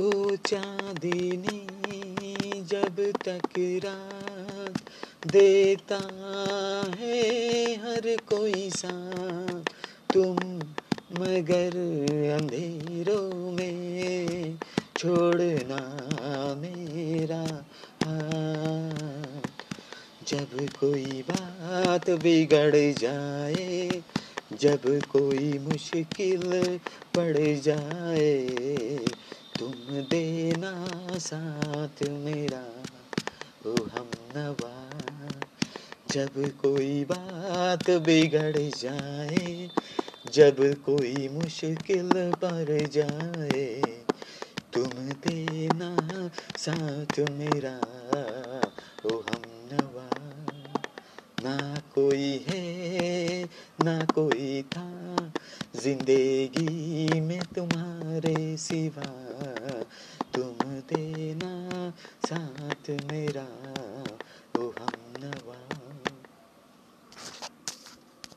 ओ चांदनी जब तक रात देता है हर कोई सा तुम मगर अंधेरों में छोड़ना मेरा हाथ। जब कोई बात बिगड़ जाए, जब कोई मुश्किल पड़ जाए देना साथ मेरा, ओ हम नवा। जब कोई बात बिगड़ जाए, जब कोई मुश्किल पड़ जाए, तुम देना साथ मेरा, ओ हम नवा। ना कोई है, ना कोई था, ज़िंदगी में तुम्हारे सिवा। साथ मेरा